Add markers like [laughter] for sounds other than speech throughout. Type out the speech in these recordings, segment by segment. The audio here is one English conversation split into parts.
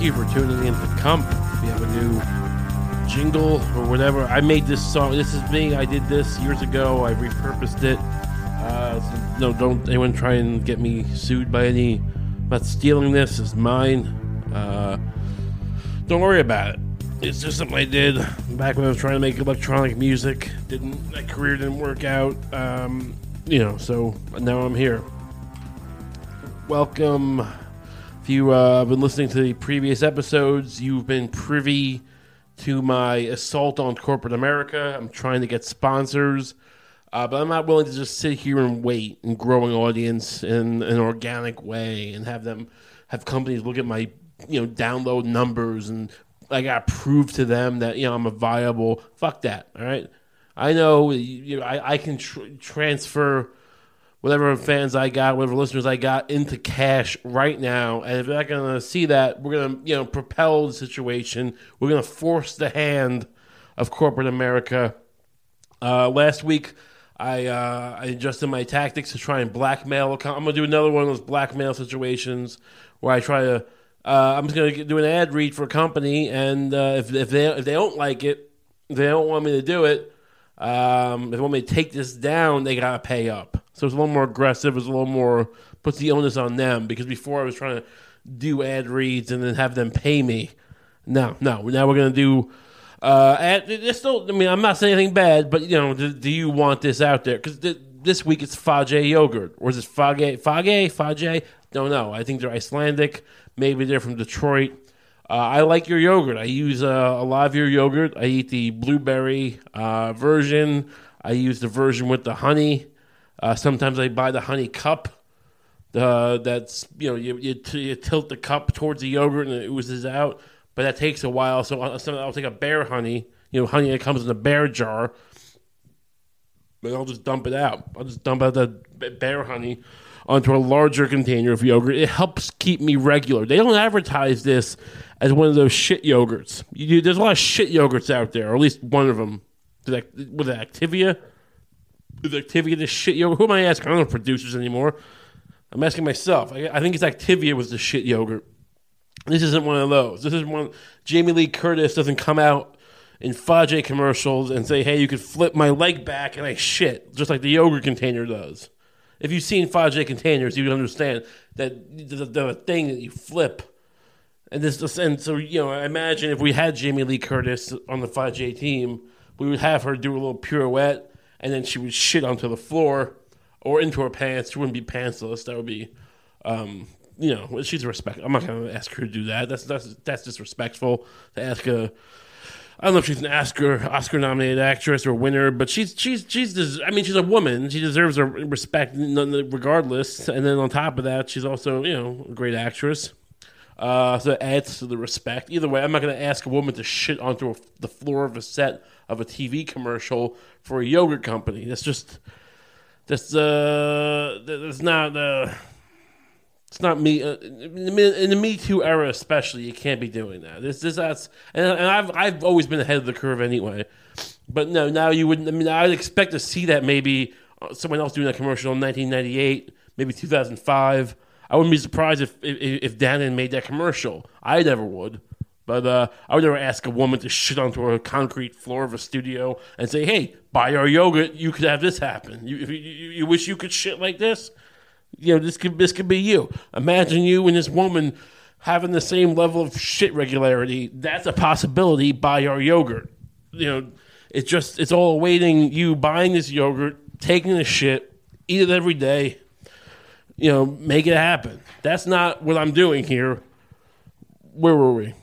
Thank you for tuning in to Comp. We have a new jingle or whatever. I made this song. This is me. I did this years ago. I repurposed it. Uh, so no, don't anyone try and get me sued by any. I'm not stealing this. It's mine. Uh, don't worry about it. It's just something I did back when I was trying to make electronic music. Didn't that career didn't work out. Um, you know, so now I'm here. Welcome. You uh, have been listening to the previous episodes, you've been privy to my assault on corporate America. I'm trying to get sponsors, uh, but I'm not willing to just sit here and wait and grow an audience in an organic way and have them have companies look at my you know download numbers and I got to prove to them that you know I'm a viable. Fuck that. All right. I know you I, I can tr- transfer whatever fans I got, whatever listeners I got into cash right now. And if they're not going to see that, we're going to, you know, propel the situation. We're going to force the hand of corporate America. Uh, last week, I, uh, I adjusted my tactics to try and blackmail. I'm going to do another one of those blackmail situations where I try to. Uh, I'm just going to do an ad read for a company, and uh, if if they if they don't like it, they don't want me to do it. Um, if they want me to take this down, they gotta pay up. So it's a little more aggressive. It's a little more puts the onus on them because before I was trying to do ad reads and then have them pay me. No, no. Now we're gonna do. Uh, ad, it's still. I mean, I'm not saying anything bad, but you know, do, do you want this out there? Because th- this week it's Fage yogurt, or is it Fage? Fage? Fage? Don't know. I think they're Icelandic. Maybe they're from Detroit. Uh, I like your yogurt. I use uh, a lot of your yogurt. I eat the blueberry uh, version. I use the version with the honey. Uh, sometimes I buy the honey cup. The that's you know you, you, t- you tilt the cup towards the yogurt and it oozes out, but that takes a while. So I'll, so I'll take a bear honey, you know, honey that comes in a bear jar, but I'll just dump it out. I'll just dump out the bear honey onto a larger container of yogurt. It helps keep me regular. They don't advertise this as one of those shit yogurts. You, there's a lot of shit yogurts out there, or at least one of them. With Activia, is Activia the shit yogurt? Who am I asking? I don't know producers anymore. I'm asking myself. I, I think it's Activia was the shit yogurt. This isn't one of those. This is one. Jamie Lee Curtis doesn't come out in Fage commercials and say, "Hey, you could flip my leg back and I shit," just like the yogurt container does. If you've seen Fage containers, you would understand that the, the thing that you flip, and this, and so you know, I imagine if we had Jamie Lee Curtis on the Fage team, we would have her do a little pirouette and then she would shit onto the floor or into her pants. She wouldn't be pantsless. That would be, um, you know, she's respect. I'm not to ask her to do that. That's that's that's disrespectful to ask a. I don't know if she's an Oscar Oscar nominated actress or winner, but she's she's she's. Des- I mean, she's a woman. She deserves a respect regardless. And then on top of that, she's also you know a great actress. Uh, so it adds to the respect. Either way, I'm not going to ask a woman to shit onto a, the floor of a set of a TV commercial for a yogurt company. That's just that's uh that's not uh it's not me uh, in the Me Too era, especially. You can't be doing that. This, this, that's, and, and I've, I've always been ahead of the curve anyway. But no, now you wouldn't. I mean, I'd expect to see that maybe uh, someone else doing that commercial in 1998, maybe 2005. I wouldn't be surprised if if, if Dannon made that commercial. I never would. But uh, I would never ask a woman to shit onto a concrete floor of a studio and say, "Hey, buy our yogurt. You could have this happen. You, you, you wish you could shit like this. You know, this could this could be you. Imagine you and this woman having the same level of shit regularity. That's a possibility. Buy our yogurt. You know, it's just it's all awaiting you buying this yogurt, taking the shit, eat it every day. You know, make it happen. That's not what I'm doing here. Where were we?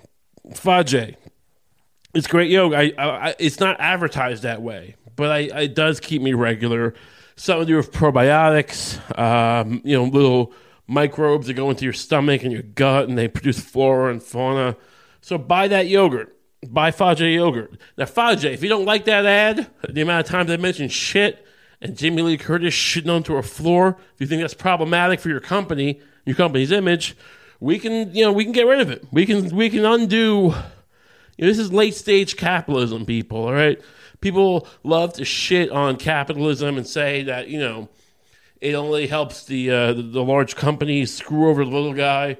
Fage. It's great yoga. I, I, it's not advertised that way, but I, it does keep me regular. Something to do with probiotics, um, you know, little microbes that go into your stomach and your gut, and they produce flora and fauna. So buy that yogurt. Buy Fage yogurt. Now, Fage, if you don't like that ad, the amount of times I mentioned shit and Jamie Lee Curtis shitting onto a floor, if you think that's problematic for your company, your company's image, we can you know we can get rid of it. We can we can undo. You know, this is late stage capitalism, people. All right, people love to shit on capitalism and say that you know it only helps the uh, the, the large companies screw over the little guy.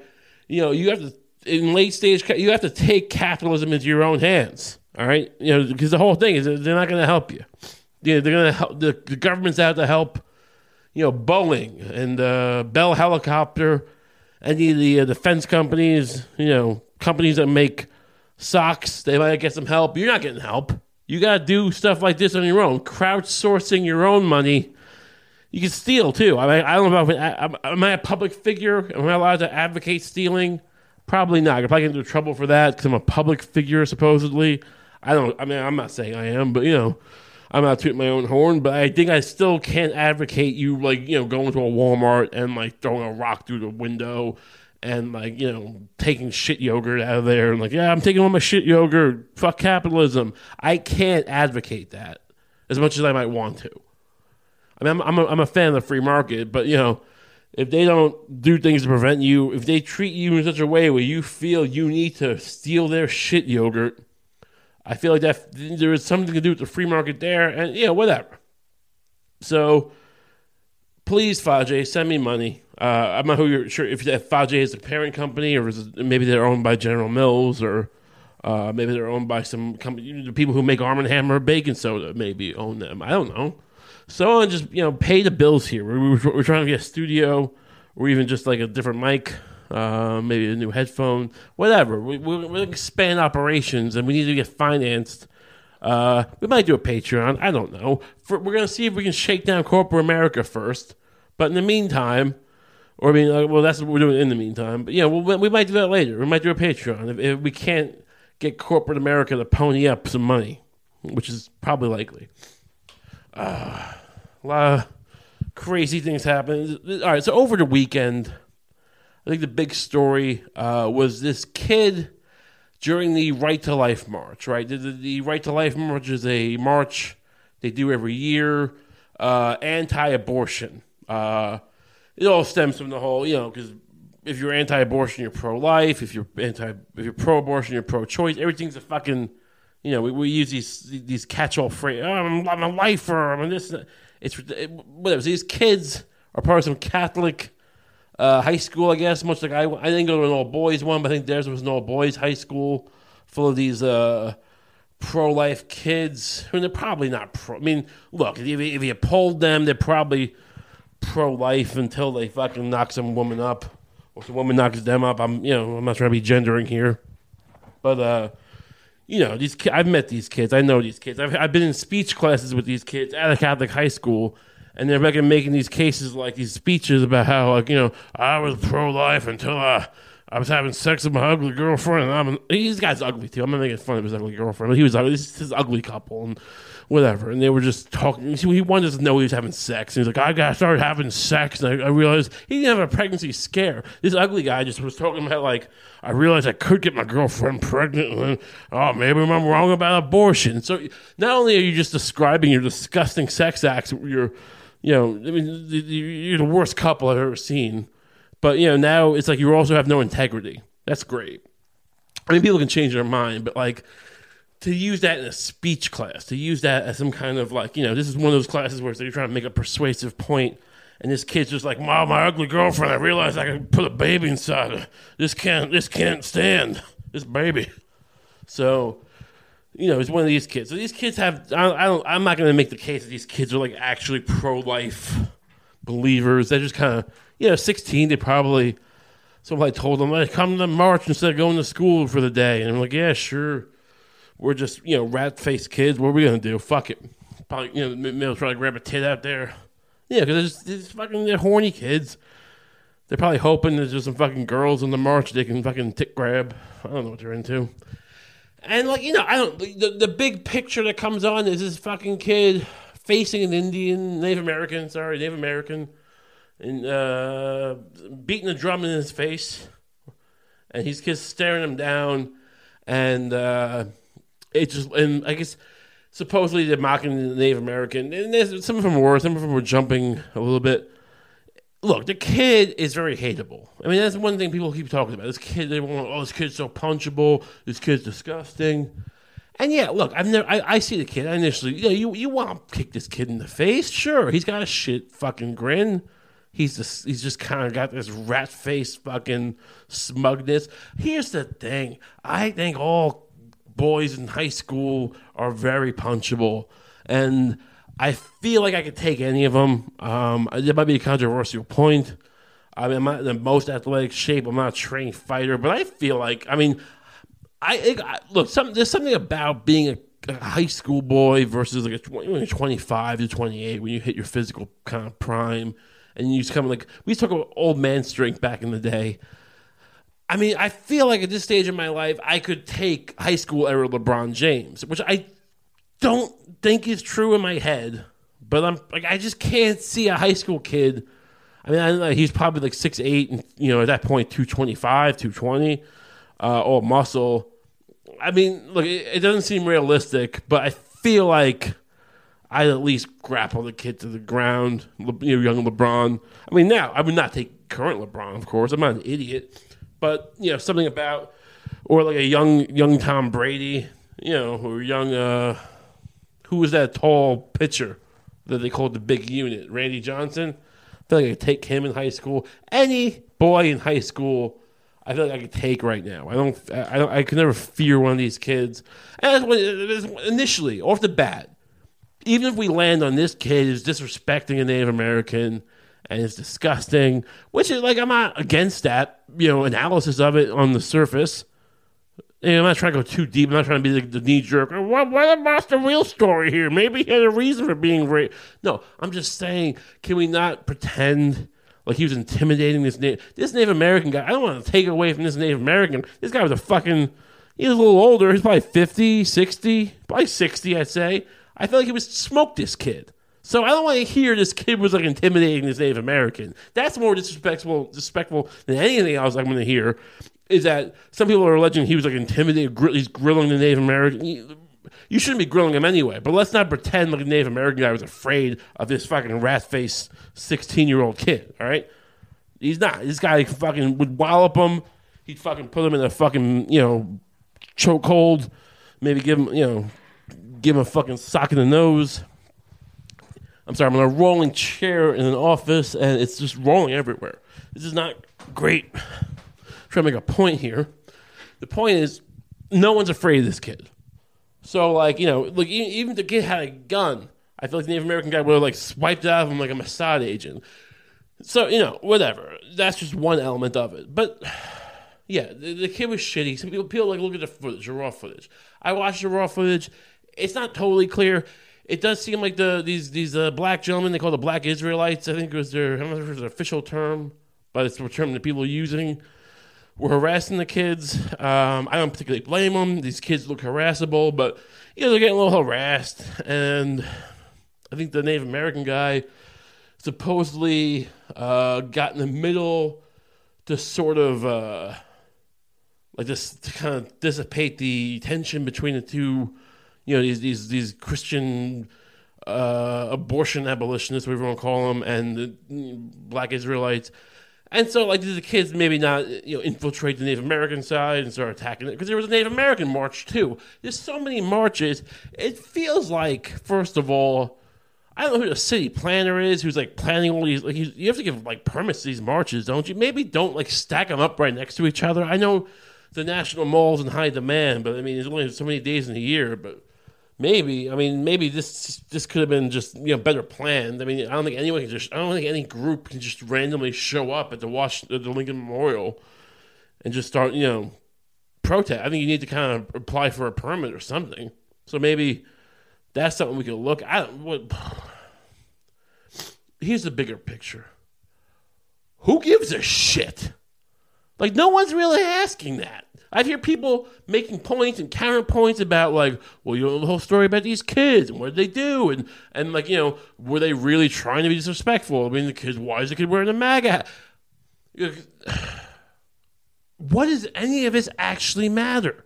You know, you have to in late stage, you have to take capitalism into your own hands. All right, you know, because the whole thing is they're not going to help you. You know, they're going to help. The, the government's out to help. You know, Boeing and uh, Bell Helicopter, any of the uh, defense companies. You know, companies that make socks. They might get some help. You're not getting help. You got to do stuff like this on your own. Crowdsourcing your own money. You can steal too. I mean, I don't know if am, am I a public figure? Am I allowed to advocate stealing? Probably not. I probably get into trouble for that because I'm a public figure, supposedly. I don't. I mean, I'm not saying I am, but you know, I'm not tooting my own horn. But I think I still can't advocate you like you know going to a Walmart and like throwing a rock through the window and like you know taking shit yogurt out of there and like yeah I'm taking all my shit yogurt. Fuck capitalism. I can't advocate that as much as I might want to. I mean, I'm I'm a, I'm a fan of the free market, but you know. If they don't do things to prevent you, if they treat you in such a way where you feel you need to steal their shit yogurt, I feel like that there is something to do with the free market there, and yeah, whatever. So, please, Fage, send me money. Uh, I'm not who sure if Fage is a parent company or it, maybe they're owned by General Mills or uh, maybe they're owned by some company. The people who make Arm and Hammer baking soda maybe own them. I don't know. So on, just you know pay the bills here. We're, we're, we're trying to get a studio or even just like a different mic uh, maybe a new headphone, whatever. We, we, we expand operations and we need to get financed. Uh, we might do a Patreon. I don't know. For, we're going to see if we can shake down corporate America first. But in the meantime, or I mean, uh, well, that's what we're doing in the meantime. But yeah, we'll, we might do that later. We might do a Patreon if, if we can't get corporate America to pony up some money, which is probably likely. Uh, a lot of crazy things happen. All right, so over the weekend. I think the big story uh, was this kid during the Right to Life March, right? The, the, the, Right to Life March is a march they do every year, uh, anti abortion. Uh, it all stems from the whole, you know, because if you're anti abortion, you're pro life. If you're anti, if you're pro abortion, you're pro choice. Everything's a fucking, you know, we, we use these these catch all phrases. Oh, I'm, I'm, a lifer. I'm this. It's it, whatever. So these kids are part of some Catholic uh, high school, I guess. Much like I, I didn't go to an all boys one, but I think theirs was an all boys high school full of these uh, pro life kids. I mean, they're probably not pro. I mean, look, if you, if you polled them, they're probably pro life until they fucking knock some woman up or some woman knocks them up. I'm, you know, I'm not trying to be gendering here, but uh, you know, these I've met these kids. I know these kids. I've I've been in speech classes with these kids at a Catholic high school and they're making making these cases like these speeches about how like you know I was pro life until I I was having sex with my ugly girlfriend, and I'm these guy's ugly too. I'm not making fun of his ugly girlfriend, he was ugly. This is his ugly couple and whatever. And they were just talking. He wanted to know he was having sex, and he's like, I got started having sex, and I, I, realized he didn't have a pregnancy scare. This ugly guy just was talking about like, I realized I could get my girlfriend pregnant, and oh, maybe I'm wrong about abortion. So not only are you just describing your disgusting sex acts, you're you know, I mean, you're the worst couple I've ever seen. But you know, now it's like you also have no integrity. That's great. I mean, people can change their mind, but like to use that in a speech class, to use that as some kind of like, you know, this is one of those classes where you're trying to make a persuasive point, and this kid's just like, "Mom, my ugly girlfriend. I realized I could put a baby inside her. This can't. This can't stand. This baby." So you know, it's one of these kids. So these kids have. I, I don't. I'm not going to make the case that these kids are like actually pro-life believers. They're just kind of, you know, 16. They probably. Somebody told them, "Hey, come to the march instead of going to school for the day." And I'm like, "Yeah, sure." We're just, you know, rat-faced kids. What are we gonna do? Fuck it. Probably, you know, maybe try to grab a tit out there. Yeah, because they're just fucking they're horny kids. They're probably hoping there's just some fucking girls in the march they can fucking tit grab. I don't know what they're into. And like you know, I don't. The, the big picture that comes on is this fucking kid facing an Indian, Native American, sorry, Native American, and uh, beating a drum in his face, and he's just staring him down, and uh, it just and I guess supposedly they're mocking the Native American, and some of them were, some of them were jumping a little bit look, the kid is very hateable. I mean, that's one thing people keep talking about. This kid, they want, oh, this kid's so punchable. This kid's disgusting. And yeah, look, I've never, I, I see the kid. I initially, you know, you, you want to kick this kid in the face? Sure, he's got a shit fucking grin. He's just he's just kind of got this rat face fucking smugness. Here's the thing: I think all boys in high school are very punchable, and I feel like I could take any of them. Um, it might be a controversial point. I mean, I'm not in the most athletic shape. I'm not a trained fighter, but I feel like I mean, I, I look. Some, there's something about being a a high school boy versus like a 20, 25 to 28 when you hit your physical kind of prime and you just come like we used to talk about old man strength back in the day i mean i feel like at this stage of my life i could take high school era lebron james which i don't think is true in my head but i'm like i just can't see a high school kid i mean i know he's probably like six eight, and you know at that point 225 220 uh, all muscle I mean, look, it, it doesn't seem realistic, but I feel like I'd at least grapple the kid to the ground. You know, young LeBron. I mean, now I would not take current LeBron, of course. I'm not an idiot, but you know, something about or like a young young Tom Brady. You know, or young. uh Who was that tall pitcher that they called the big unit? Randy Johnson. I feel like I could take him in high school. Any boy in high school I feel like I could take right now. I don't. I don't. I could never fear one of these kids. And initially, off the bat, even if we land on this kid who's disrespecting a Native American and is disgusting, which is like I'm not against that. You know, analysis of it on the surface. And I'm not trying to go too deep. I'm not trying to be the, the knee jerk. What, what about the real story here? Maybe he had a reason for being raped. No, I'm just saying, can we not pretend like he was intimidating this Native this Native American guy? I don't want to take away from this Native American. This guy was a fucking. He was a little older. He's probably 50, 60, probably 60, I'd say. I feel like he was smoked this kid. So I don't want to hear this kid was like intimidating this Native American. That's more disrespectful, disrespectful than anything else I'm going to hear. Is that some people are alleging he was like intimidated, gr- he's grilling the Native American. You, you shouldn't be grilling him anyway. But let's not pretend like the Native American guy was afraid of this fucking rat face 16 year old kid. All right, he's not. This guy fucking would wallop him. He'd fucking put him in a fucking you know chokehold. Maybe give him you know give him a fucking sock in the nose. I'm sorry, I'm in a rolling chair in an office and it's just rolling everywhere. This is not great. Trying to make a point here. The point is, no one's afraid of this kid. So, like, you know, like even if the kid had a gun, I feel like the Native American guy would have like swiped out of him like a Mossad agent. So, you know, whatever. That's just one element of it. But [sighs] yeah, the, the kid was shitty. Some people, people like look at the footage, the raw footage. I watched the raw footage. It's not totally clear. It does seem like the these these uh, black gentlemen they call the black Israelites. I think it was their I don't know if it was their official term, but it's the term that people are using. Were harassing the kids. Um, I don't particularly blame them. These kids look harassable, but you know they're getting a little harassed. And I think the Native American guy supposedly uh, got in the middle to sort of uh, like this to kind of dissipate the tension between the two, you know, these these these Christian uh, abortion abolitionists, whatever you want to call them, and the black Israelites. And so, like, the kids maybe not, you know, infiltrate the Native American side and start attacking it? Because there was a Native American march too. There's so many marches. It feels like, first of all, I don't know who the city planner is, who's like planning all these. Like, you, you have to give like permits to these marches, don't you? Maybe don't like stack them up right next to each other. I know the national mall's in high demand, but I mean, there's only so many days in a year. But maybe, I mean, maybe this this could have been just you know better planned. I mean, I don't think anyone can just. I don't think any group can just randomly show up at the Wash at the Lincoln Memorial and just start you know protest. I think you need to kind of apply for a permit or something. So maybe that's something we could look. Don't what. [sighs] Here's the bigger picture. Who gives a shit? Like no one's really asking that. I hear people making points and counterpoints about like, well, you know the whole story about these kids and what did they do and and like you know were they really trying to be disrespectful? I mean, the kids, why is the kid wearing a MAGA hat? [sighs] What does any of this actually matter?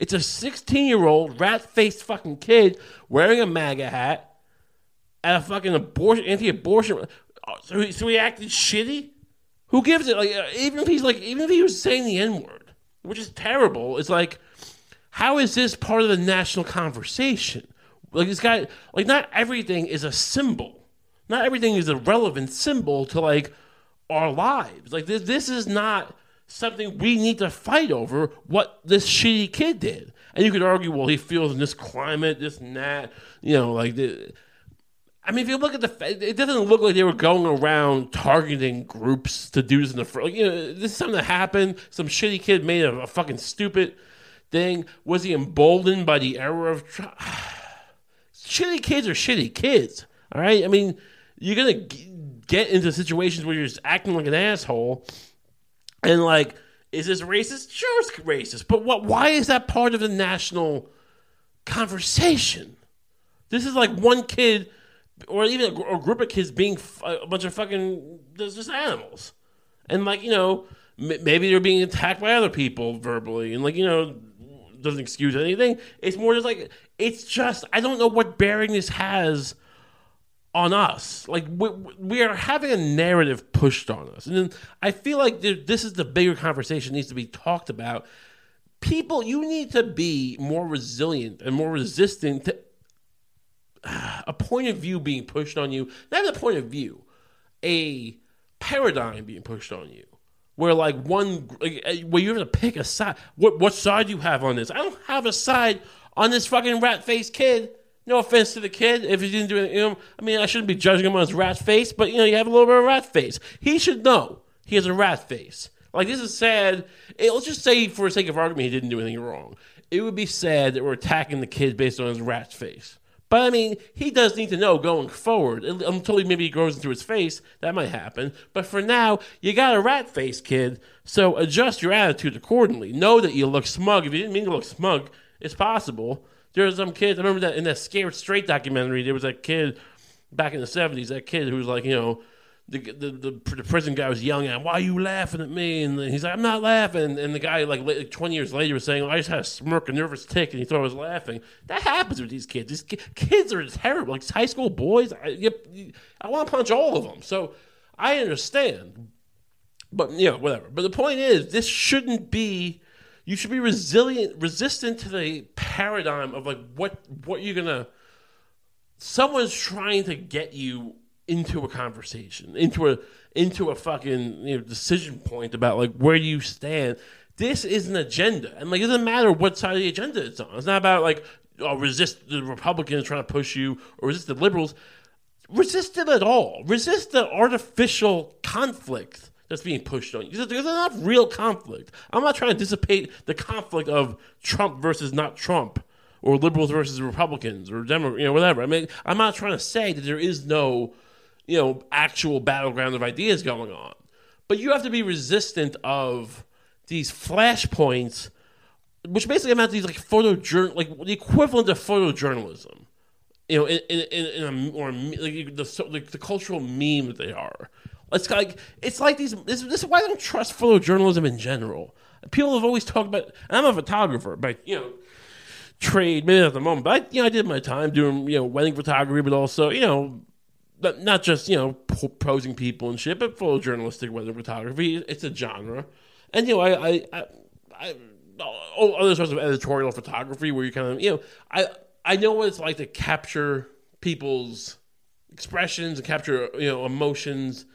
It's a 16 year old rat faced fucking kid wearing a MAGA hat at a fucking abortion anti abortion. So he, so he acted shitty. Who gives it? Like uh, even if he's like even if he was saying the n word, which is terrible, it's like how is this part of the national conversation? Like this guy, like not everything is a symbol. Not everything is a relevant symbol to like our lives. Like this, this is not something we need to fight over. What this shitty kid did, and you could argue, well, he feels in this climate, this and that. You know, like the. I mean, if you look at the, it doesn't look like they were going around targeting groups to this in the front. Like, you know, this is something that happened. Some shitty kid made a, a fucking stupid thing. Was he emboldened by the era of? [sighs] shitty kids are shitty kids. All right. I mean, you're gonna get into situations where you're just acting like an asshole, and like, is this racist? Sure, it's racist. But what? Why is that part of the national conversation? This is like one kid or even a, a group of kids being f- a bunch of fucking just animals, and like you know maybe they're being attacked by other people verbally, and like you know doesn't excuse anything. It's more just like it's just I don't know what bearing this has on us. Like we, we are having a narrative pushed on us, and then I feel like this is the bigger conversation needs to be talked about. People, you need to be more resilient and more resistant to a point of view being pushed on you, not a point of view, a paradigm being pushed on you. Where like one, eh, where you have to pick a side. What what side you have on this? I don't have a side on this fucking rat faced kid. No offense to the kid if he didn't do anything. You know, I mean, I shouldn't be judging him on his rat face, but you know, you have a little bit of rat face. He should know he has a rat face. Like this is sad. It, let's just say, for the sake of argument, he didn't do anything wrong. It would be sad that we're attacking the kid based on his rat face. But I mean, he does need to know going forward until he maybe grows into his face. That might happen. But for now, you got a rat face, kid. So adjust your attitude accordingly. Know that you look smug. If you didn't mean to look smug, it's possible. There's some kids. I remember that in that Scared Straight documentary, there was that kid back in the '70s. That kid who was like, you know, the, the, the, the prison guy was yelling at him, "Why are you laughing at me?" And he's like, "I'm not laughing." And the guy, like, 20 years later, was saying, well, "I just had a smirk, a nervous tic," and he thought I was laughing. That happens with these kids. These kids are terrible. Like high school boys, I, you, I want to punch all of them. So I understand, but you know, whatever. But the point is, this shouldn't be. You should be resilient, resistant to the paradigm of like what what you're gonna. Someone's trying to get you into a conversation, into a into a fucking you know, decision point about like where you stand. This is an agenda, and like it doesn't matter what side of the agenda it's on. It's not about like oh, resist the Republicans trying to push you or resist the liberals. Resist it at all. Resist the artificial conflict that's being pushed on you. There's not real conflict. I'm not trying to dissipate the conflict of Trump versus not Trump or liberals versus Republicans or Democrats, you know, whatever. I mean, I'm not trying to say that there is no you know, actual battleground of ideas going on. But you have to be resistant of these flashpoints, which basically amount to these like photojournal, like the equivalent of photojournalism. You know, in in, in a or like the like the cultural meme that they are. It's like it's like these. This, this is why I don't trust photojournalism in general. People have always talked about. I'm a photographer, but you know, trade maybe at the moment, but I, you know, I did my time doing you know wedding photography, but also you know not just you know posing people and shit, but photojournalistic weather photography. It's a genre, and you know I I, I, I other sorts of editorial photography where you kind of you know I I know what it's like to capture people's expressions and capture you know emotions. [sighs]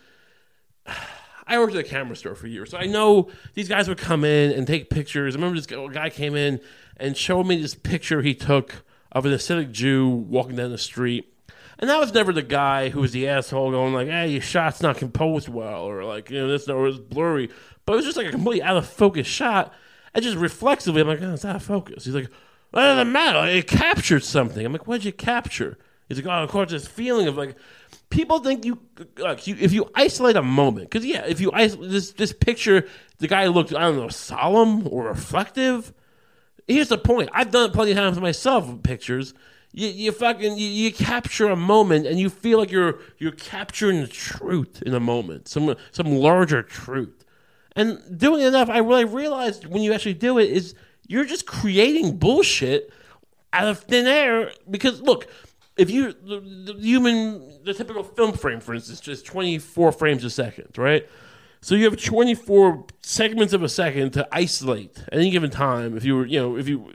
I worked at a camera store for years, so I know these guys would come in and take pictures. I remember this guy came in and showed me this picture he took of an Hasidic Jew walking down the street and that was never the guy who was the asshole going like, "Hey, your shot's not composed well," or like, you know, this or it's blurry. But it was just like a completely out of focus shot. And just reflexively, I'm like, "Oh, it's out of focus." He's like, "What does it matter? It captured something." I'm like, "What'd you capture?" He's like, "Oh, of course, this feeling of like." People think you, like, you if you isolate a moment, because yeah, if you isolate this this picture, the guy looked I don't know solemn or reflective. Here's the point: I've done it plenty of times myself with pictures you, you fucking you, you, capture a moment and you feel like you're you're capturing the truth in a moment some some larger truth. And doing enough i really realized when you actually do it is you're just creating bullshit out of thin air because look if you the, the human the typical film frame for instance is 24 frames a second right? So you have 24 segments of a second to isolate at any given time if you were you know if you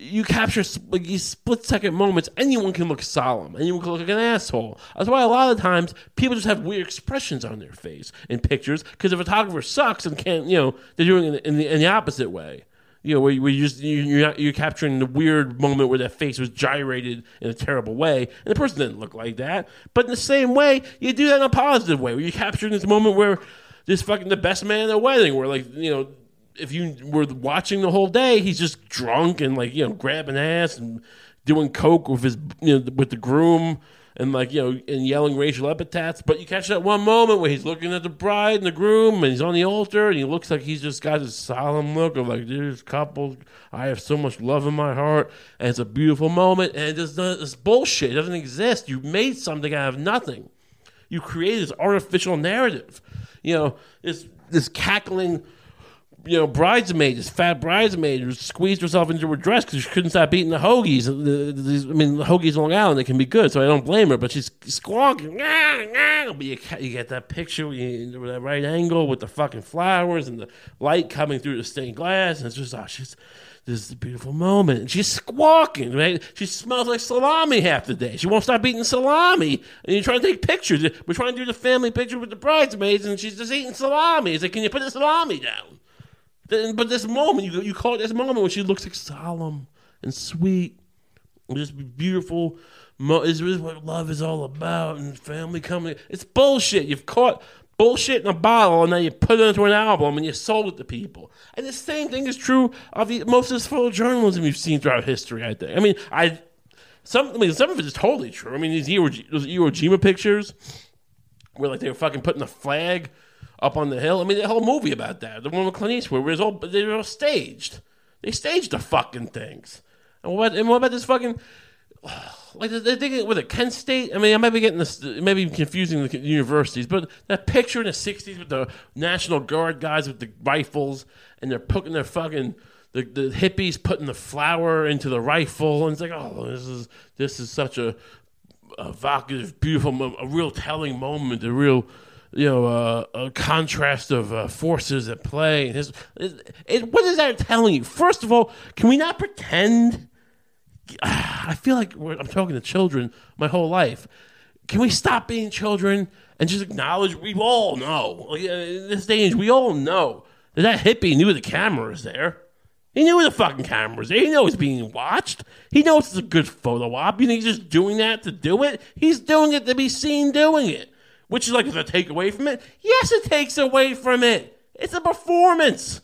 you capture like these split second moments. Anyone can look solemn. Anyone can look like an asshole. That's why a lot of times people just have weird expressions on their face in pictures because the photographer sucks and can't. You know, they're doing it in the, in the opposite way. You know, where, you, where you just you- you're not, you're capturing the weird moment where that face was gyrated in a terrible way, and the person didn't look like that. But in the same way, you do that in a positive way, where you're capturing this moment where this fucking the best man at a wedding, where like you know if you were watching the whole day, he's just drunk and like you know grabbing ass and doing coke with his you know with the groom and like you know and yelling racial epithets. But you catch that one moment where he's looking at the bride and the groom and he's on the altar and he looks like he's just got this solemn look of like this couple. I have so much love in my heart and it's a beautiful moment and it's, it's bullshit. It doesn't exist. You made something out of nothing. You created this artificial narrative. You know this this cackling you know, bridesmaid, this fat bridesmaid who squeezed herself into her dress because she couldn't stop eating the hoagies. The- the- I mean, the hoagies Long Island, they can be good, so I don't blame her, but she's squawking. "Nah, nah." But you, you get that picture you, with that right angle with the fucking flowers and the light coming through the stained glass, and it's just, oh, she's. This is a beautiful moment. And she's squawking, right? She smells like salami half the day. She won't stop eating salami. And you're trying to take pictures. We're trying to do the family picture with the bridesmaids, and she's just eating salami. It's like, can you put the salami down? But this moment, you you call it this moment when she looks like solemn and sweet, just beautiful. Is what love is all about? And family coming. It's bullshit. You've caught bullshit in a bottle, and then you put it into an album, and you sold it to people. And the same thing is true of the, most of this photojournalism you've seen throughout history. I think. I mean, I some. I mean, some of it is totally true. I mean, these Iwo, those Iwo Jima pictures where like they were fucking putting the flag up on the hill. I mean, the whole movie about that, the one with Clint Eastwood, where it's all they were all staged. They staged the fucking things. And what? And what about this fucking? [sighs] Like they're thinking with a Kent State. I mean, I might be getting this, maybe confusing the universities, but that picture in the '60s with the National Guard guys with the rifles, and they're putting their fucking the, the hippies putting the flower into the rifle, and it's like, oh, this is this is such a evocative, beautiful, a real telling moment, a real, you know, uh, a contrast of uh, forces at play. His, it, it, what is that telling you? First of all, can we not pretend? [sighs] I feel like I'm talking to children my whole life. Can we stop being children and just acknowledge we all know? Like, uh, in this day age, we all know that that hippie knew the camera was there. He knew the fucking camera was there. He knows he's being watched. He knows it's a good photo op. You think he's just doing that to do it? He's doing it to be seen doing it. Which is like, does that take away from it? Yes, it takes away from it. It's a performance.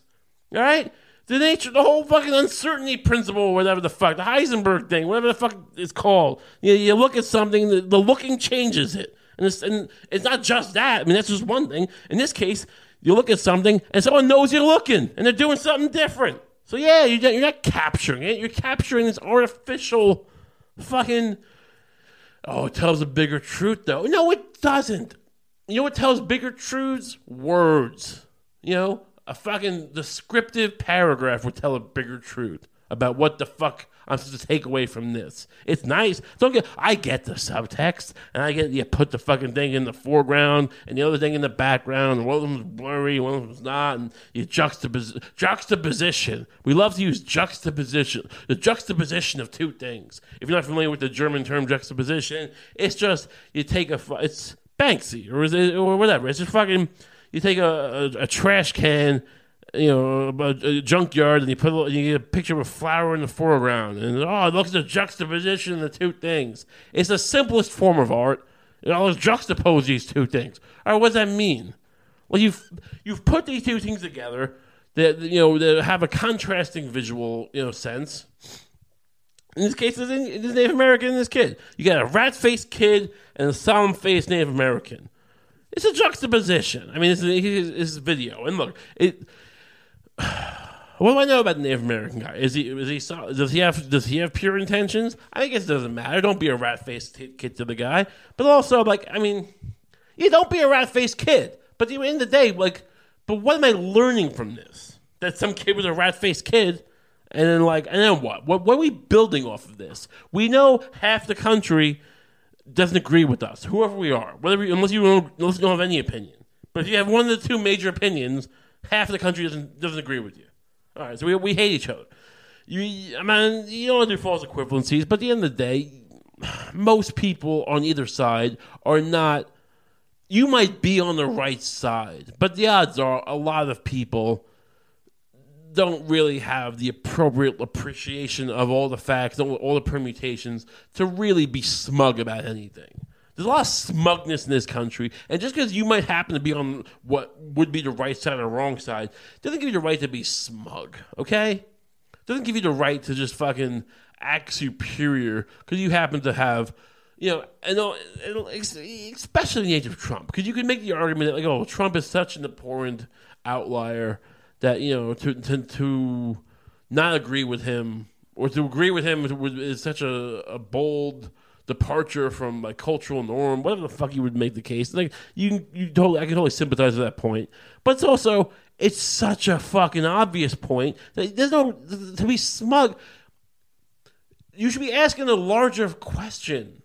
All right? The nature, the whole fucking uncertainty principle, whatever the fuck, the Heisenberg thing, whatever the fuck it's called. You, you look at something, the, the looking changes it. And it's, and it's not just that. I mean, that's just one thing. In this case, you look at something and someone knows you're looking and they're doing something different. So, yeah, you're, you're not capturing it. You're capturing this artificial fucking. Oh, it tells a bigger truth, though. No, it doesn't. You know what tells bigger truths? Words. You know, a fucking descriptive paragraph would tell a bigger truth about what the fuck I'm supposed to take away from this. It's nice. Don't get. I get the subtext, and I get you put the fucking thing in the foreground and the other thing in the background. And one of them's blurry, one of them's not, and you juxtapos- juxtaposition. We love to use juxtaposition. The juxtaposition of two things. If you're not familiar with the German term juxtaposition, it's just you take a. It's Banksy or is it or whatever. It's just fucking. You take a, a, a trash can you know, a, a junkyard, and you put a, you get a picture of a flower in the foreground, and oh, look at the juxtaposition of the two things. It's the simplest form of art. It always juxtapose these two things. All right, what does that mean? Well, you've you've put these two things together that you know that have a contrasting visual you know sense. In this case, it's Native American and this kid. You got a rat faced kid and a solemn faced Native American. It's a juxtaposition. I mean, it's, it's, it's video, and look, it. [sighs] What do I know about the Native American guy? Is he is he does he have does he have pure intentions? I guess it doesn't matter. Don't be a rat faced kid to the guy. But also, like, I mean, yeah, don't be a rat faced kid. But at the end of the day, like, but what am I learning from this? That some kid was a rat faced kid, and then like, and then what? What what are we building off of this? We know half the country doesn't agree with us, whoever we are, whether we, unless you don't, unless you don't have any opinion. But if you have one of the two major opinions, half the country doesn't doesn't agree with you. All right, so we, we hate each other. you, I mean, you don't do false equivalencies, but at the end of the day, [sighs] most people on either side are not. You might be on the right side, but the odds are a lot of people don't really have the appropriate appreciation of all the facts, all, all the permutations to really be smug about anything. There's a lot of smugness in this country, and just because you might happen to be on what would be the right side or wrong side, doesn't give you the right to be smug. Okay, doesn't give you the right to just fucking act superior because you happen to have, you know, and especially in the age of Trump, because you could make the argument that like, oh, Trump is such an abhorrent outlier that you know to to, to not agree with him or to agree with him is such a, a bold departure from like cultural norm, whatever the fuck you would make the case. Like you, you totally, I can totally sympathize with that point. But it's also, it's such a fucking obvious point that there's no to be smug. You should be asking a larger question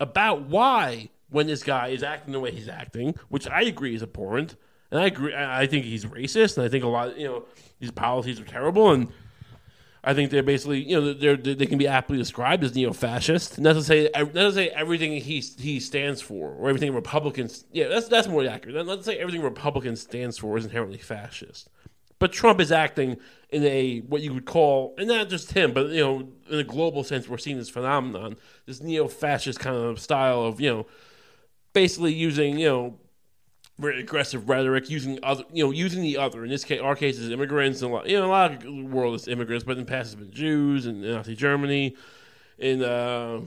about why when this guy is acting the way he's acting, which I agree is abhorrent, and I agree. I think he's racist, and I think a lot, you know, these policies are terrible, and I think they're basically, you know, they're, they can be aptly described as neo-fascist. Not to say, not to say everything he he stands for or everything Republicans. Yeah, that's that's more accurate. Not to say everything Republicans stands for is inherently fascist. But Trump is acting in a what you would call, and not just him, but you know, in a global sense, we're seeing this phenomenon, this neo-fascist kind of style of, you know, basically using, you know, aggressive rhetoric, using other, you know, using the other. In this case, our case is immigrants, and a lot, you know, a lot of the world is immigrants, but in the past, it's been Jews and Nazi Germany, in uh,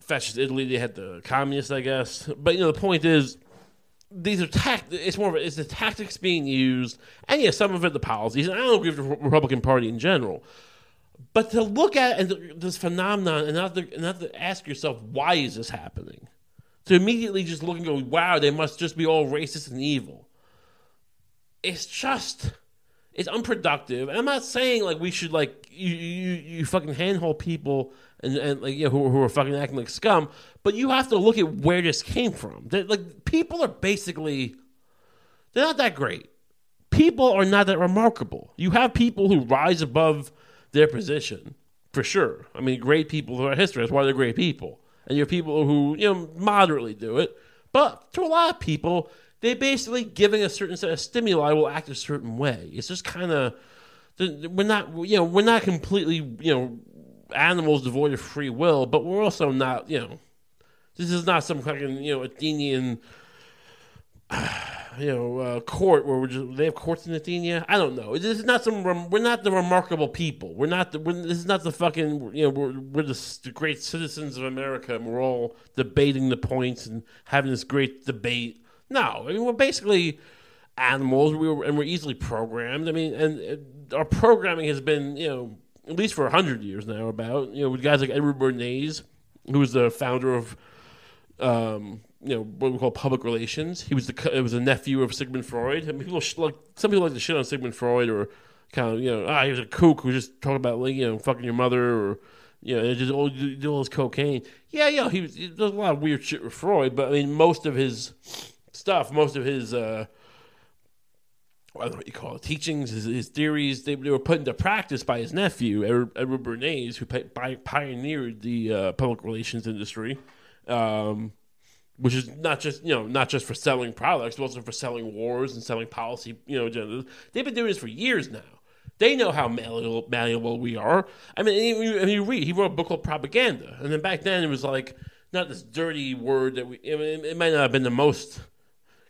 fascist Italy, they had the communists, I guess. But you know, the point is, these are tact. It's more of a, it's the tactics being used, and yeah, some of it the policies. And I don't agree with the Republican Party in general. But to look at this phenomenon and not to, and not to ask yourself why is this happening, to immediately just look and go, wow, they must just be all racist and evil. It's just, it's unproductive. And I'm not saying like we should like you you, you fucking handhold people and, and like you know, who, who are fucking acting like scum, but you have to look at where this came from. They're, like people are basically, they're not that great. People are not that remarkable. You have people who rise above their position for sure. I mean, great people throughout history. That's why they're great people and you have people who you know moderately do it. But to a lot of people, they basically giving a certain set of stimuli will act a certain way. It's just kind of we're not you know we're not completely you know animals devoid of free will, but we're also not you know this is not some fucking you know Athenian [sighs] you know uh, court where we're just they have courts in Athenia. I don't know. This is not some. We're not the remarkable people. We're not. The, we're, this is not the fucking. You know, we're, we're the, the, great citizens of America, and we're all debating the points and having this great debate. No, I mean we're basically animals. We were, and we're easily programmed. I mean, and, and our programming has been you know at least for hundred years now about you know with guys like Edward Bernays, who was the founder of. Um, you know what we call public relations. He was the it was a nephew of Sigmund Freud. I mean, people like some people like to shit on Sigmund Freud or kind of you know ah he was a kook who just talked about like you know fucking your mother or you know just all do all this cocaine. Yeah, yeah, he was a lot of weird shit with Freud, but I mean most of his stuff, most of his uh, I don't know what you call it, teachings, his, his theories, they, they, were put into practice by his nephew Edward, Edward Bernays, who pioneered the uh, public relations industry. Um, which is not just you know not just for selling products, but also for selling wars and selling policy. You know, they've been doing this for years now. They know how malleable, malleable we are. I mean, I mean, you read. He wrote a book called Propaganda, and then back then it was like not this dirty word that we. I mean, it might not have been the most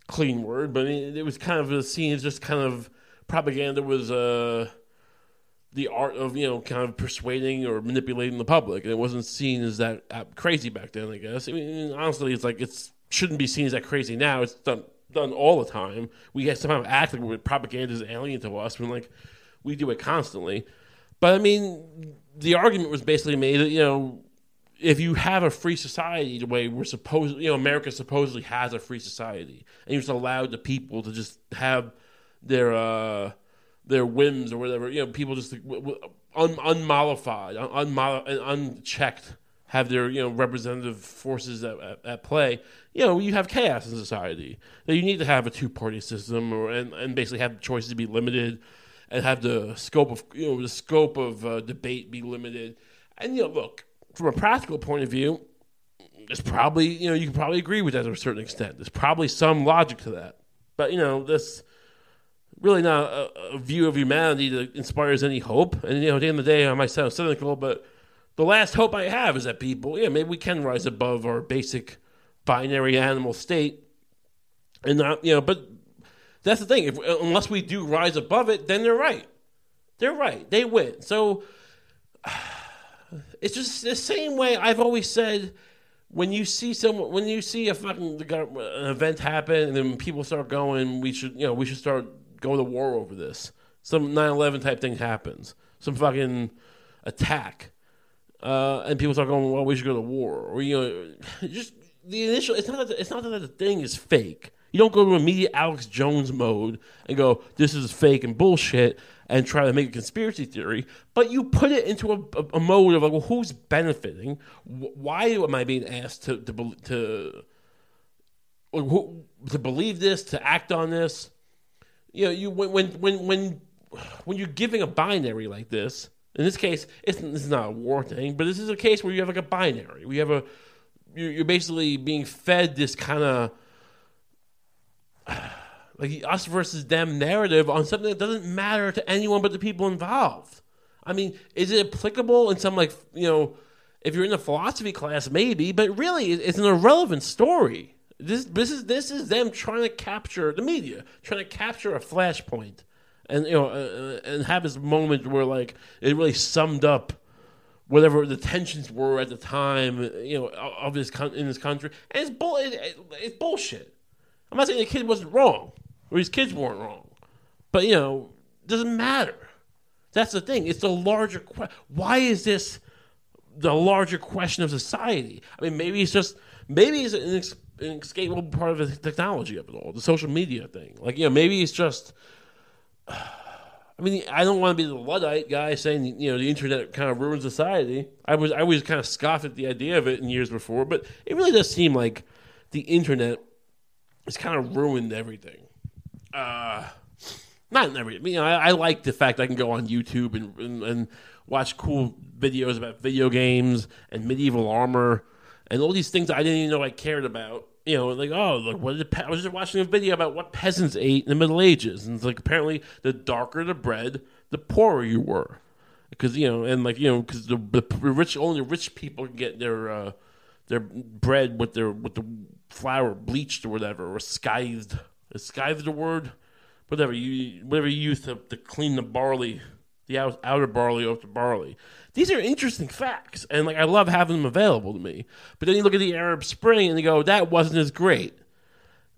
clean word, but it was kind of a seen as just kind of propaganda was. Uh, the art of you know kind of persuading or manipulating the public, and it wasn't seen as that crazy back then. I guess. I mean, honestly, it's like it shouldn't be seen as that crazy now. It's done done all the time. We somehow act like propaganda is alien to us when like we do it constantly. But I mean, the argument was basically made that you know if you have a free society the way we're supposed, you know, America supposedly has a free society, and you're just allowed the people to just have their uh, their whims or whatever. You know, people just un, unmollified, un, unchecked have their you know representative forces at, at, at, play. You know, you have chaos in society. That you need to have a two party system, or and, and basically have choices to be limited. and have the scope of you know the scope of uh, debate be limited. And you know, look from a practical point of view, it's probably you know you can probably agree with that to a certain extent. There's probably some logic to that, but you know this really not a, a view of humanity that inspires any hope. And you know, at the end of the day, I might sound cynical, but the last hope I have is that people, yeah, maybe we can rise above our basic binary animal state, and not you know, but that's the thing. If unless we do rise above it, then they're right. They're right. They win. So [sighs] it's just the same way I've always said. When you see someone, when you see a fucking an event happen, and then people start going, we should, you know, we should start going to war over this. Some 9/11 type thing happens. Some fucking attack, uh, and people start going, "Well, we should go to war," or you know, [laughs] just the initial. It's not. That, it's not that the thing is fake. You don't go to immediate Alex Jones mode and go, "This is fake and bullshit," and try to make a conspiracy theory. But you put it into a, a, a mode of like, well, who's benefiting? Why am I being asked to to to, to believe this, to act on this? You know, you when when when when when you're giving a binary like this. In this case, it's this is not a war thing, but this is a case where you have like a binary. We have a you're basically being fed this kind of [sighs] like us versus them narrative on something that doesn't matter to anyone but the people involved. I mean, is it applicable in some like you know, if you're in a philosophy class, maybe, but really, it's an irrelevant story. This this is this is them trying to capture the media, trying to capture a flashpoint, and you know, uh, and have this moment where like it really summed up whatever the tensions were at the time, you know, of this in this country, and it's bull, it, it's bullshit. I'm not saying the kid wasn't wrong, or his kids weren't wrong, but you know, it doesn't matter. That's the thing. It's the larger question. Why is this the larger question of society? I mean, maybe it's just maybe it's an, ex- an inescapable part of the technology of it all, the social media thing. Like, you know, maybe it's just. [sighs] I mean, I don't want to be the luddite guy saying you know the internet kind of ruins society. I was I was kind of scoffed at the idea of it in years before, but it really does seem like the internet has kind of ruined everything. Uh, not everything. You know, I, I, like the fact I can go on YouTube and, and, and watch cool videos about video games and medieval armor and all these things I didn't even know I cared about. You know, like oh, look, what did pe- I was just watching a video about what peasants ate in the Middle Ages, and it's like apparently the darker the bread, the poorer you were, because you know, and like you know, because the, the rich only rich people get their uh, their bread with their with the flour bleached or whatever, or scathed. Is scathed the word? Whatever you whatever you use to, to clean the barley, the outer barley off the barley. These are interesting facts, and like I love having them available to me. But then you look at the Arab Spring and you go, that wasn't as great.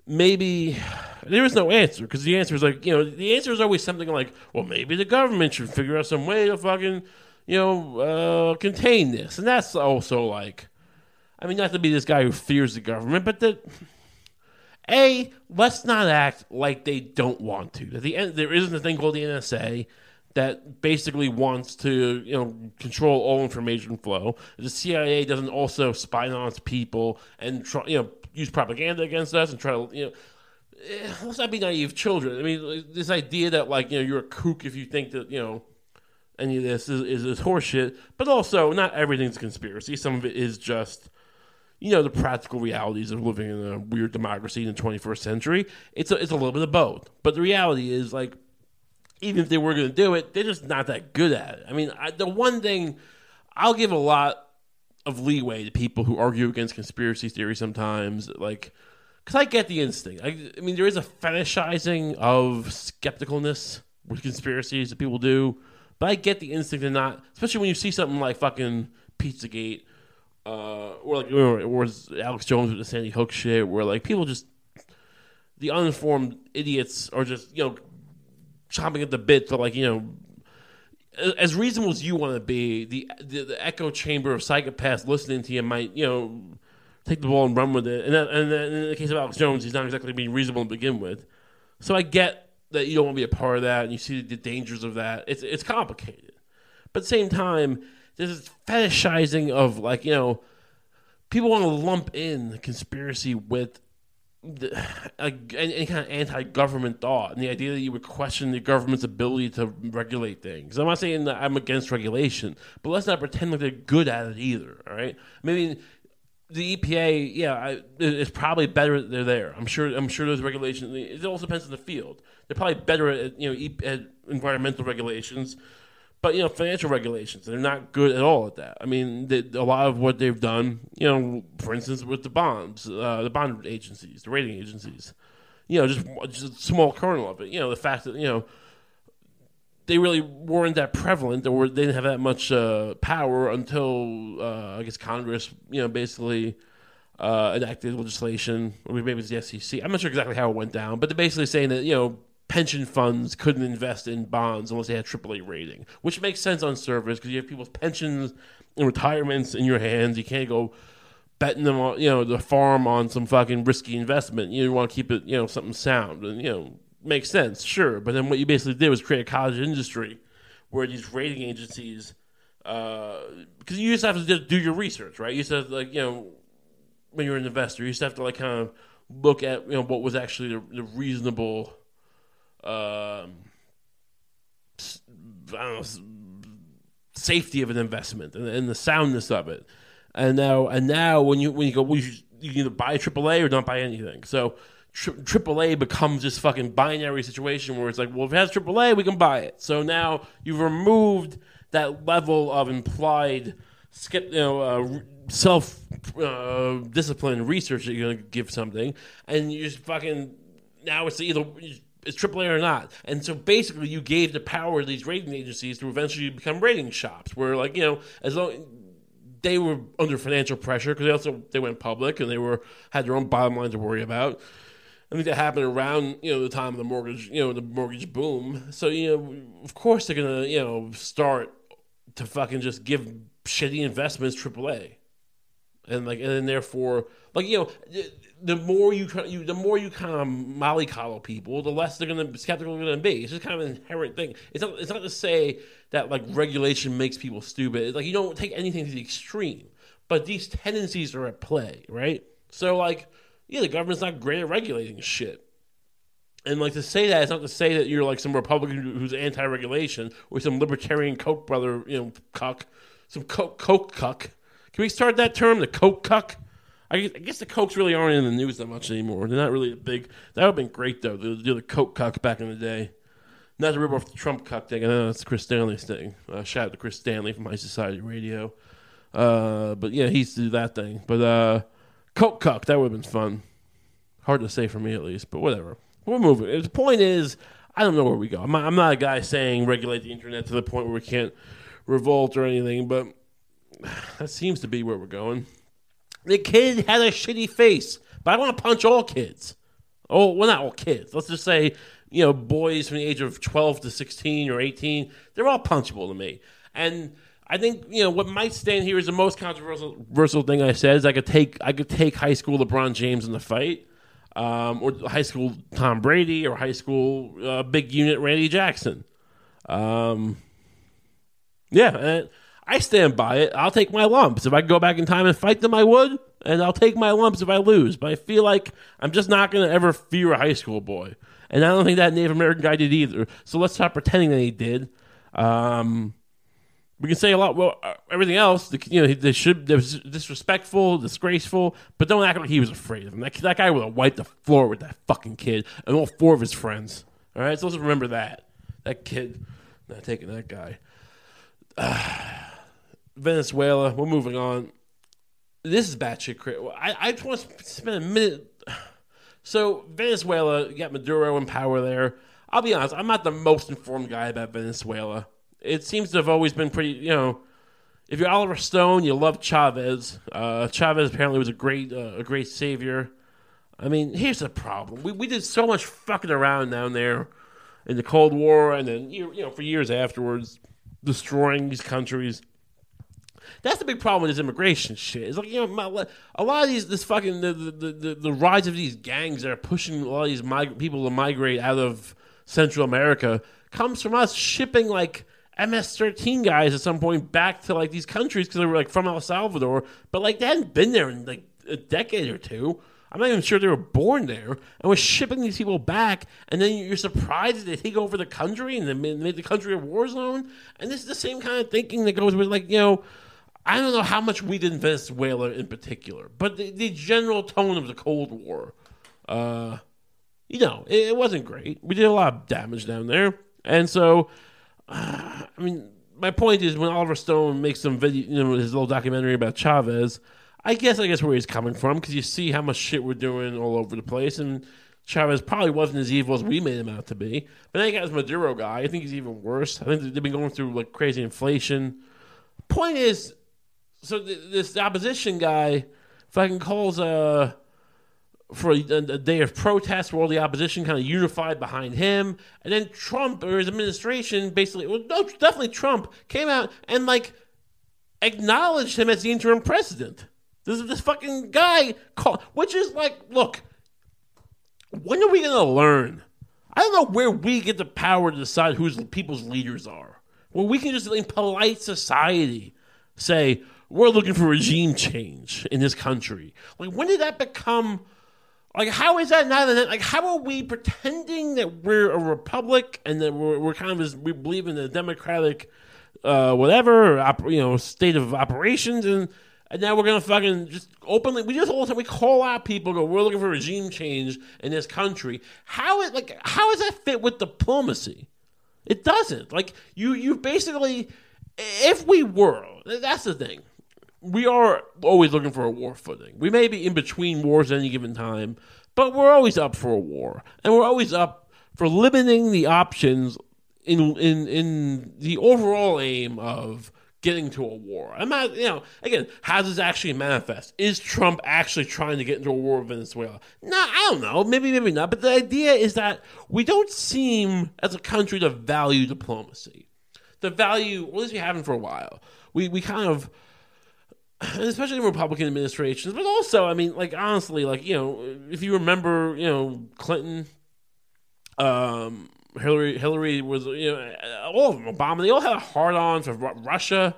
Maybe there is no answer because the answer is like you know the answer is always something like, well, maybe the government should figure out some way to fucking you know uh, contain this, and that's also like, I mean, not to be this guy who fears the government, but that. A, let's not act like they don't want to. At the end, there isn't a thing called the NSA that basically wants to you know control all information flow. The CIA doesn't also spy on its people and try, you know use propaganda against us and try to you know. Eh, let's not be naive children. I mean, this idea that like you know you're a kook if you think that you know any of this is, is, is horseshit. But also, not everything's a conspiracy. Some of it is just you know the practical realities of living in a weird democracy in the 21st century. It's a, it's a little bit of both. But the reality is like even if they were going to do it, they're just not that good at it. I mean, I, the one thing I'll give a lot of leeway to people who argue against conspiracy theory sometimes, like, because I get the instinct. I, I, mean, there is a fetishizing of skepticalness with conspiracies that people do, but I get the instinct to not, especially when you see something like fucking Pizzagate, uh, or like, or Alex Jones with the Sandy Hook shit, where like people just, the uninformed idiots are just, you know, chomping at the bit to like you know as reasonable as you want to be, the, the, the echo chamber of psychopaths listening to you might you know take the ball and run with it. And, that, and in the case of Alex Jones, he's not exactly being reasonable to begin with. So I get that you don't want to be a part of that, and you see the dangers of that. It's it's complicated, but at the same time, there's this fetishizing of like you know people want to lump in the conspiracy with any, kind of anti-government thought and the idea that you would question the government's ability to regulate things. I'm not saying that I'm against regulation, but let's not pretend like they're good at it either. All right, I mean. The EPA, yeah, I, it's probably better that they're there. I'm sure. I'm sure those regulations. It also depends on the field. They're probably better at you know at environmental regulations but you know, financial regulations, they're not good at all at that. I mean, they, a lot of what they've done, you know, for instance, with the bonds, uh, the bond agencies, the rating agencies, you know, just just a small kernel of it. You know, the fact that you know they really weren't that prevalent, or they didn't have that much uh, power until uh, I guess Congress, you know, basically. Uh, enacted legislation, or maybe it's the SEC. I'm not sure exactly how it went down, but they're basically saying that you know pension funds couldn't invest in bonds unless they had AAA rating, which makes sense on servers because you have people's pensions and retirements in your hands. You can't go betting them on, you know, the farm on some fucking risky investment. You want to keep it, you know, something sound. And, you know, makes sense, sure. But then what you basically did was create a college industry where these rating agencies, because uh, you just have to just do your research, right? You just have to, like, you know, when you're an investor, you just have to, like, kind of look at, you know, what was actually the, the reasonable um, know, safety of an investment and, and, the soundness of it. And now, and now, when you when you go, well, you, you either buy AAA or don't buy anything. So AAA becomes this fucking binary situation where it's like, well, if it has AAA, we can buy it. So now you've removed that level of implied, skip, you know, uh, self uh, discipline research that you're going to give something, and you just fucking now it's either is AAA or not. And so basically, you gave the power to these rating agencies to eventually become rating shops, where like you know, as long they were under financial pressure because they also they went public and they were had their own bottom line to worry about. I think that happened around you know the time of the mortgage you know the mortgage boom. So you know, of course they're gonna you know start to fucking just give shitty investments AAA, and like and then therefore like you know the more you, you the more you kind of mollycoddle people, the less they're going to skeptical they're to be. It's just kind of an inherent thing. It's not it's not to say that like regulation makes people stupid. It's like you don't take anything to the extreme, but these tendencies are at play, right? So like, yeah, the government's not great at regulating shit. And like to say that, it's not to say that you're like some Republican who's anti-regulation or some libertarian Koch brother, you know, cuck, some Koch, Koch cuck. Can we start that term, the Koch cuck? I guess the Kochs really aren't in the news that much anymore. They're not really a big. That would have been great though. to do the Koch cuck back in the day. Not to rip off the Trump cuck thing. I know that's Chris Stanley's thing. Uh, shout out to Chris Stanley from High Society Radio. Uh, but yeah, he used to do that thing. But uh, Koch cuck that would have been fun. Hard to say for me at least, but whatever. We're moving. The point is, I don't know where we go. I'm not, I'm not a guy saying regulate the internet to the point where we can't revolt or anything, but [sighs] that seems to be where we're going. The kid had a shitty face, but I want to punch all kids. Oh, well, not all kids. Let's just say, you know, boys from the age of 12 to 16 or 18, they're all punchable to me. And I think, you know, what might stand here is the most controversial thing I said is I could take I could take high school LeBron James in the fight. Um, or high school Tom Brady or high school uh, big unit Randy Jackson. Um, yeah, I stand by it. I'll take my lumps. If I go back in time and fight them, I would. And I'll take my lumps if I lose. But I feel like I'm just not going to ever fear a high school boy. And I don't think that Native American guy did either. So let's stop pretending that he did. Um, we can say a lot. Well, uh, everything else, you know, they should. They was disrespectful, disgraceful, but don't act like he was afraid of him. That, that guy would have wiped the floor with that fucking kid and all four of his friends. All right, so let's remember that. That kid, not taking that guy. Uh, [sighs] Venezuela. We're moving on. This is batshit crazy. I, I just want to spend a minute. [sighs] So Venezuela, you got Maduro in power there. I'll be honest, I'm not the most informed guy about Venezuela. It seems to have always been pretty, you know. If you're Oliver Stone, you love Chavez. Uh, Chavez apparently was a great, uh, a great savior. I mean, here's the problem: we we did so much fucking around down there in the Cold War, and then you know for years afterwards, destroying these countries. That's the big problem with this immigration shit. It's like you know, a lot of these, this fucking the the, the, the rise of these gangs that are pushing a lot of these mig- people to migrate out of Central America comes from us shipping like MS-13 guys at some point back to like these countries because they were like from El Salvador, but like they hadn't been there in like a decade or two. I'm not even sure they were born there, and we're shipping these people back, and then you're surprised that they take over the country and they make the country a war zone. And this is the same kind of thinking that goes with like you know. I don't know how much we did in Venezuela in particular, but the, the general tone of the Cold War, uh, you know, it, it, wasn't great. We did a lot of damage down there, and so, uh, I mean, my point is when Oliver Stone makes some video, you know, his little documentary about Chavez, I guess I guess where he's coming from because you see how much shit we're doing all over the place, and Chavez probably wasn't as evil as we made him out to be. But then you got this Maduro guy. I think he's even worse. I think they've been going through like crazy inflation. Point is, so this opposition guy fucking calls uh for a, a, day of protest where all the opposition kind of unified behind him, and then Trump or his administration basically, well, no, definitely Trump came out and like acknowledged him as the interim president. This is this fucking guy, call, which is like, look, when are we gonna learn? I don't know where we get the power to decide who people's leaders are. Well, we can just in polite society say we're looking for regime change in this country. Like, when did that become? Like, how is that not like? How are we pretending that we're a republic and that we're, we're kind of we believe in the democratic, uh, whatever, you know, state of operations and and now we're gonna fucking just openly. We just all the time we call out people. Go, we're looking for regime change in this country. How is like how does that fit with diplomacy? It doesn't. Like you, you basically, if we were, that's the thing. We are always looking for a war footing. We may be in between wars at any given time, but we're always up for a war, and we're always up for limiting the options in in in the overall aim of getting to a war. I'm not, you know, again, how does it actually manifest? Is Trump actually trying to get into a war with Venezuela? No, I don't know. Maybe, maybe not. But the idea is that we don't seem, as a country, to value diplomacy. The value, at least we haven't for a while. We, we kind of, especially in Republican administrations, but also, I mean, like, honestly, like, you know, if you remember, you know, Clinton, um, Hillary Hillary was you know all of them Obama they all had a hard on for Russia.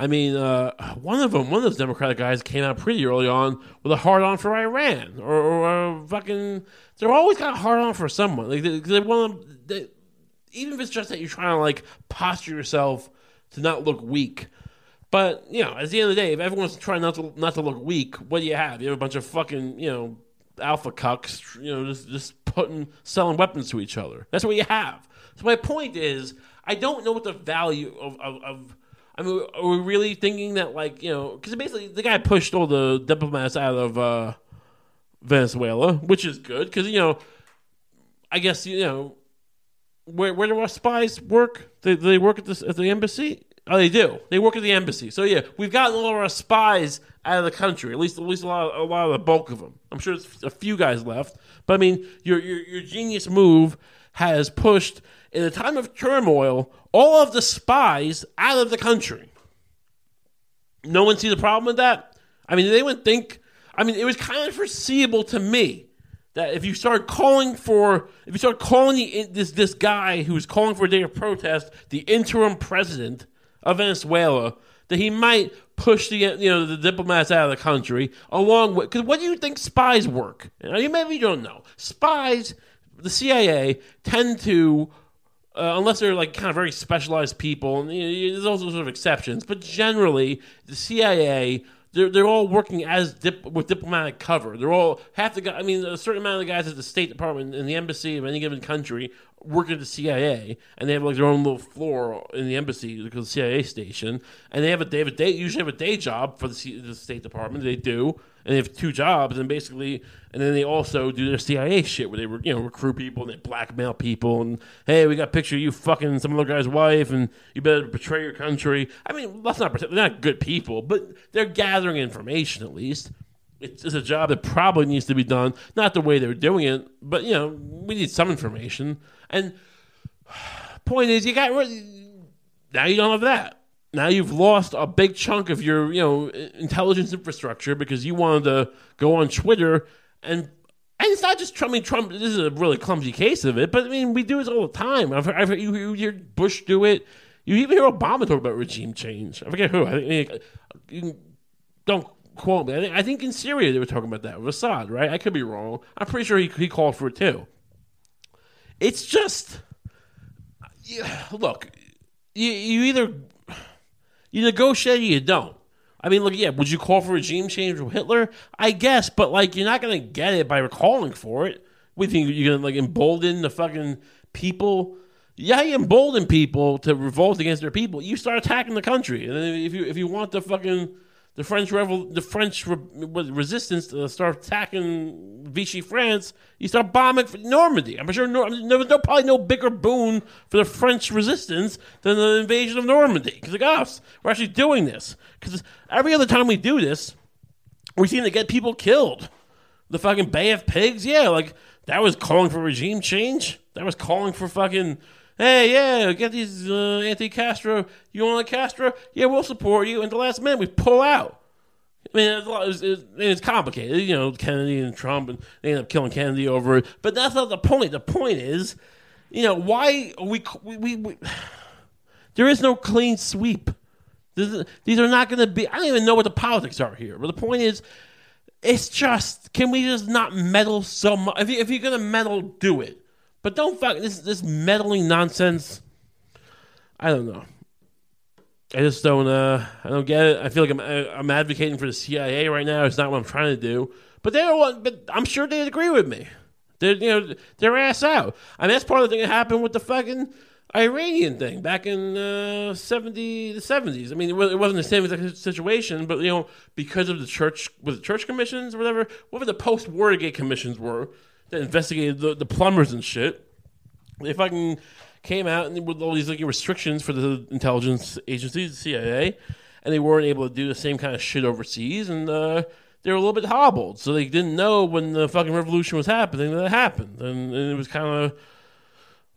I mean, uh, one of them, one of those Democratic guys, came out pretty early on with a hard on for Iran or, or, or fucking. They're always got a hard on for someone. Like they, they want they, even if it's just that you're trying to like posture yourself to not look weak. But you know, at the end of the day, if everyone's trying not to not to look weak, what do you have? You have a bunch of fucking you know alpha cucks, you know, just just putting selling weapons to each other. That's what you have. So my point is, I don't know what the value of of, of I mean, are we really thinking that like you know? Because basically, the guy pushed all the diplomats out of uh, Venezuela, which is good because you know, I guess you know, where where do our spies work? They they work at this at the embassy. Oh, they do. They work at the embassy. So yeah, we've gotten all of our spies out of the country. At least, at least a lot, of, a lot of the bulk of them. I'm sure there's a few guys left, but I mean, your your, your genius move has pushed in a time of turmoil all of the spies out of the country. No one sees a problem with that. I mean, they would think. I mean, it was kind of foreseeable to me that if you start calling for, if you start calling the, this this guy who's calling for a day of protest the interim president of Venezuela, that he might push the you know the diplomats out of the country along with because what do you think spies work? You maybe don't know spies. The CIA tend to. Uh, unless they're like kind of very specialized people, and you know, there's also sort of exceptions, but generally the CIA they're, they're all working as dip, with diplomatic cover. They're all half the guys. I mean, a certain amount of the guys at the State Department and the embassy of any given country work at the CIA, and they have like their own little floor in the embassy because the CIA station, and they have a they have a day usually have a day job for the, the State Department. They do, and they have two jobs, and basically, and then they also do their CIA shit where they were you know recruit people and they blackmail people, and hey, we got a picture of you fucking some other guy's wife, and you better betray your country. I mean, let's not pretend they're not good people, but they're gathering information at least it's, it's a job that probably needs to be done. Not the way they're doing it, but you know, we need some information. And point is, you got now you don't have that. Now you've lost a big chunk of your you know intelligence infrastructure because you wanted to go on Twitter and. And it's not just Trump. I mean, Trump. This is a really clumsy case of it, but I mean, we do this all the time. I've, I've heard you, you hear Bush do it. You even hear Obama talk about regime change. I forget who. I think don't quote me. I think, I think in Syria they were talking about that with Assad, right? I could be wrong. I'm pretty sure he, he called for it too. It's just, yeah, look, you, you either you negotiate or you don't. I mean, look, yeah, would you call for regime change with Hitler? I guess, but like, you're not gonna get it by calling for it. We think you're gonna like embolden the fucking people. Yeah, you embolden people to revolt against their people. You start attacking the country, and then if you if you want the fucking the French revol- the French re- resistance to start attacking Vichy France, you start bombing Normandy. I'm sure Nor- there was no, probably no bigger boon for the French resistance than the invasion of Normandy. Because like us, we're actually doing this. Because every other time we do this, we seem to get people killed. The fucking Bay of Pigs, yeah, like that was calling for regime change. That was calling for fucking hey, yeah, get these uh, anti-Castro. You want Castro? Yeah, we'll support you. And the last minute, we pull out. I mean, it's, it's, it's, it's complicated, you know, Kennedy and Trump, and they end up killing Kennedy over it. But that's not the point. The point is, you know, why we we, we, we [sighs] there is no clean sweep. Is, these are not going to be. I don't even know what the politics are here. But the point is, it's just can we just not meddle so much? If, you, if you're going to meddle, do it. But don't fuck this this meddling nonsense. I don't know. I just don't. Uh, I don't get it. I feel like I'm I'm advocating for the CIA right now. It's not what I'm trying to do. But they don't want. But I'm sure they'd agree with me. They're you know their ass out. I mean that's part of the thing that happened with the fucking Iranian thing back in uh, 70 the 70s. I mean, it wasn't the same exact situation, but you know, because of the church, with the church commissions or whatever, whatever the post Watergate commissions were, that investigated the, the plumbers and shit. They fucking came out and with all these like restrictions for the intelligence agencies, the CIA, and they weren't able to do the same kind of shit overseas, and uh, they were a little bit hobbled, so they didn't know when the fucking revolution was happening that it happened, and, and it was kind of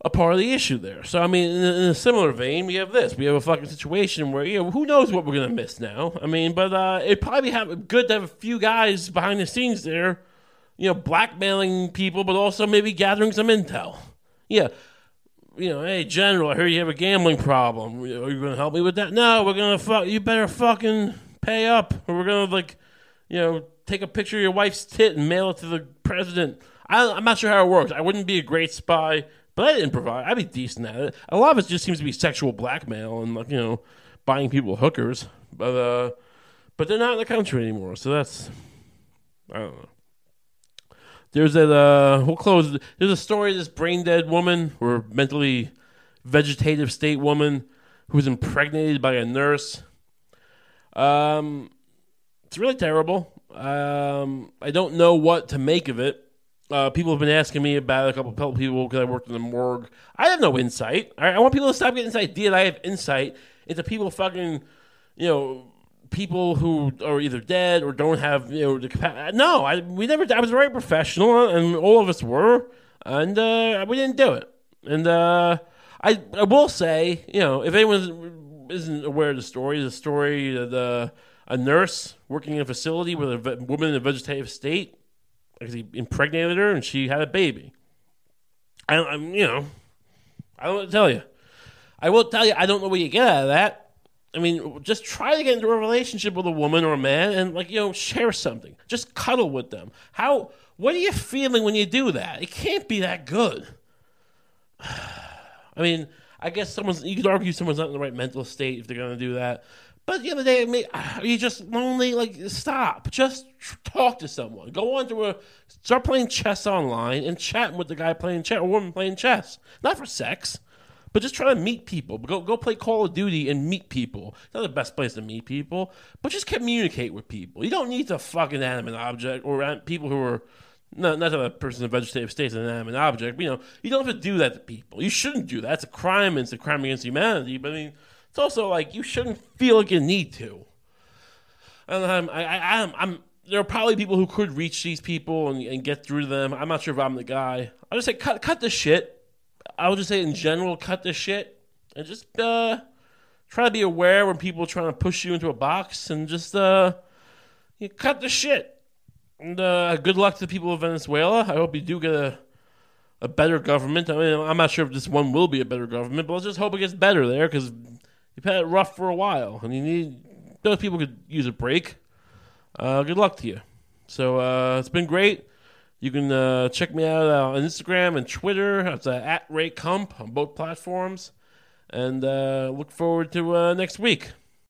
a part of the issue there. So I mean, in, in, a similar vein, we have this: we have a fucking situation where you know who knows what we're gonna miss now. I mean, but uh, it probably have good to have a few guys behind the scenes there you know, blackmailing people, but also maybe gathering some intel. Yeah. You know, hey, General, I heard you have a gambling problem. Are you going to help me with that? No, we're going to fuck. You better fucking pay up, or we're going to, like, you know, take a picture of your wife's tit and mail it to the president. I, I'm not sure how it works. I wouldn't be a great spy, but I'd improvise. I'd be decent at it. A lot of it just seems to be sexual blackmail and, like, you know, buying people hookers. But, uh, but they're not in the country anymore, so that's, I don't know. There's a uh, we'll close. There's a story of this brain dead woman or mentally vegetative state woman who was impregnated by a nurse. Um, it's really terrible. Um, I don't know what to make of it. Uh, people have been asking me about it, a couple people because I worked in the morgue. I have no insight. I, I want people to stop getting this idea that I have insight into people fucking, you know, people who are either dead or don't have you know the capacity. No, I we never. I was very professional, and all of us were, and uh, we didn't do it. And uh, I I will say, you know, if anyone isn't aware of the story, the story of the a nurse working in a facility with a woman in a vegetative state, he impregnated her, and she had a baby. I, I'm, you know, I don't tell you. I will tell you, I don't know what you get out of that. I mean, just try to get into a relationship with a woman or a man and like, you know, share something. Just cuddle with them. How what are you feeling when you do that? It can't be that good. [sighs] I mean, I guess someone's you could argue someone's not in the right mental state if they're going to do that. But the other day, I mean, are you just lonely? Like, stop. Just talk to someone. Go on to a start playing chess online and chatting with the guy playing chess or woman playing chess. Not for sex. But just try to meet people. Go go play Call of Duty and meet people. It's not the best place to meet people, but just communicate with people. You don't need to fuck an animate object or people who are not not that a person in vegetative state is an object. But, you know, you don't have to do that to people. You shouldn't do that. It's a crime. It's a crime against humanity. But I mean, it's also like you shouldn't feel like you need to. And I'm, I, I, I'm, I'm there are probably people who could reach these people and, and, get through to them. I'm not sure if I'm the guy. I'll just say cut cut the shit. I would just say in general, cut this shit and just uh, try to be aware when people are trying to push you into a box and just uh, you cut the shit. And uh, good luck to the people of Venezuela. I hope you do get a a better government. I mean, I'm not sure if this one will be a better government, but let's just hope it gets better there because you've had it rough for a while, and you need those people could use a break. uh, good luck to you. So uh, it's been great. You can uh, check me out uh, on Instagram and Twitter. It's uh, at Ray Kump on both platforms. And uh, look forward to uh, next week.